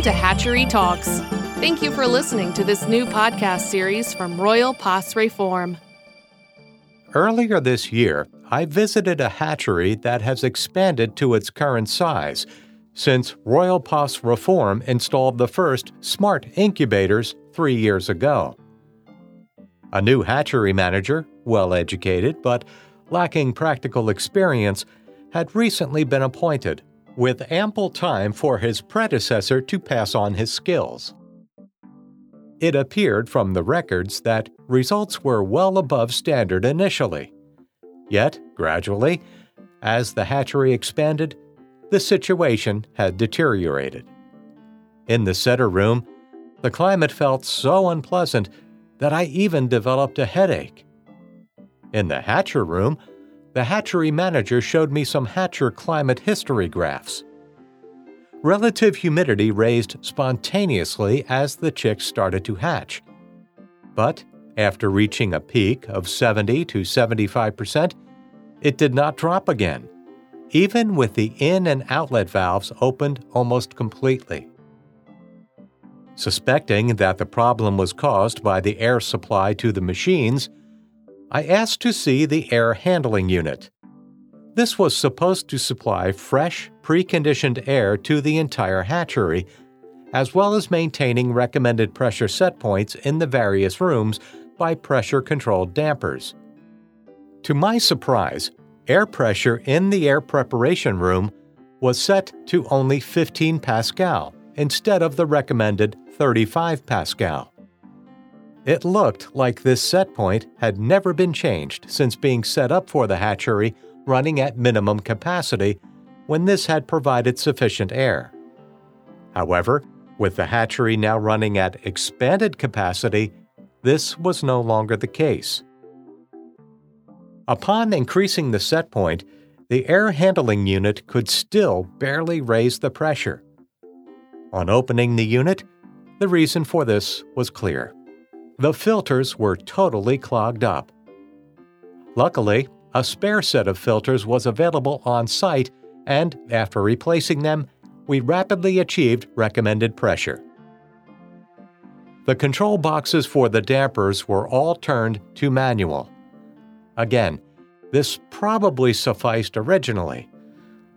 Welcome to Hatchery Talks. Thank you for listening to this new podcast series from Royal Pas Reform. Earlier this year, I visited a hatchery that has expanded to its current size since Royal Pas Reform installed the first smart incubators three years ago. A new hatchery manager, well educated but lacking practical experience, had recently been appointed with ample time for his predecessor to pass on his skills. It appeared from the records that results were well above standard initially. Yet, gradually, as the hatchery expanded, the situation had deteriorated. In the setter room, the climate felt so unpleasant that I even developed a headache. In the hatcher room, the hatchery manager showed me some hatcher climate history graphs. Relative humidity raised spontaneously as the chicks started to hatch. But after reaching a peak of 70 to 75 percent, it did not drop again, even with the in and outlet valves opened almost completely. Suspecting that the problem was caused by the air supply to the machines, I asked to see the air handling unit. This was supposed to supply fresh, preconditioned air to the entire hatchery, as well as maintaining recommended pressure set points in the various rooms by pressure controlled dampers. To my surprise, air pressure in the air preparation room was set to only 15 pascal instead of the recommended 35 pascal. It looked like this set point had never been changed since being set up for the hatchery running at minimum capacity when this had provided sufficient air. However, with the hatchery now running at expanded capacity, this was no longer the case. Upon increasing the set point, the air handling unit could still barely raise the pressure. On opening the unit, the reason for this was clear. The filters were totally clogged up. Luckily, a spare set of filters was available on site, and after replacing them, we rapidly achieved recommended pressure. The control boxes for the dampers were all turned to manual. Again, this probably sufficed originally,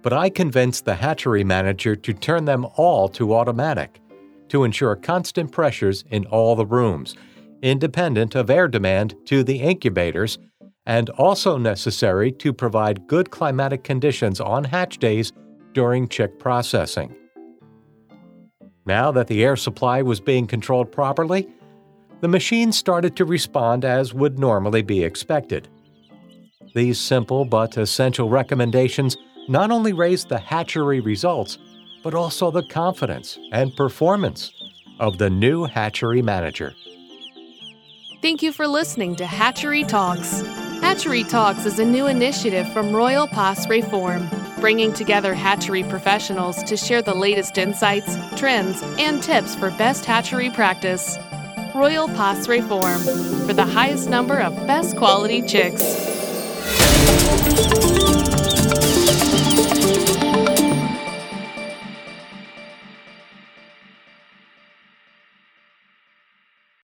but I convinced the hatchery manager to turn them all to automatic to ensure constant pressures in all the rooms, independent of air demand to the incubators, and also necessary to provide good climatic conditions on hatch days during chick processing. Now that the air supply was being controlled properly, the machine started to respond as would normally be expected. These simple but essential recommendations not only raised the hatchery results, but also the confidence and performance of the new hatchery manager. Thank you for listening to Hatchery Talks. Hatchery Talks is a new initiative from Royal Pas Reform, bringing together hatchery professionals to share the latest insights, trends, and tips for best hatchery practice. Royal Pas Reform for the highest number of best quality chicks.